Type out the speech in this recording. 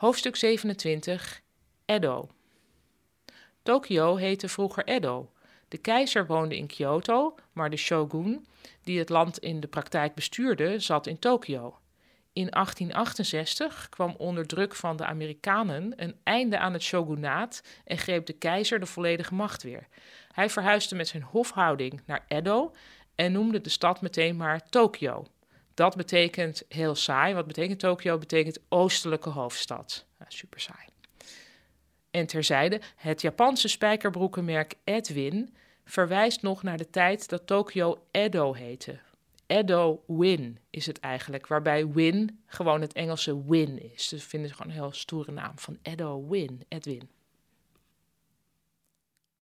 Hoofdstuk 27 Edo. Tokio heette vroeger Edo. De keizer woonde in Kyoto, maar de shogun, die het land in de praktijk bestuurde, zat in Tokio. In 1868 kwam onder druk van de Amerikanen een einde aan het shogunaat en greep de keizer de volledige macht weer. Hij verhuisde met zijn hofhouding naar Edo en noemde de stad meteen maar Tokio. Dat betekent heel saai. Wat betekent Tokio? Betekent oostelijke hoofdstad. Ja, super saai. En terzijde, het Japanse spijkerbroekenmerk Edwin verwijst nog naar de tijd dat Tokio Edo heette. Edo Win is het eigenlijk, waarbij Win gewoon het Engelse win is. Dus vinden het gewoon een heel stoere naam van Edo Win, Edwin.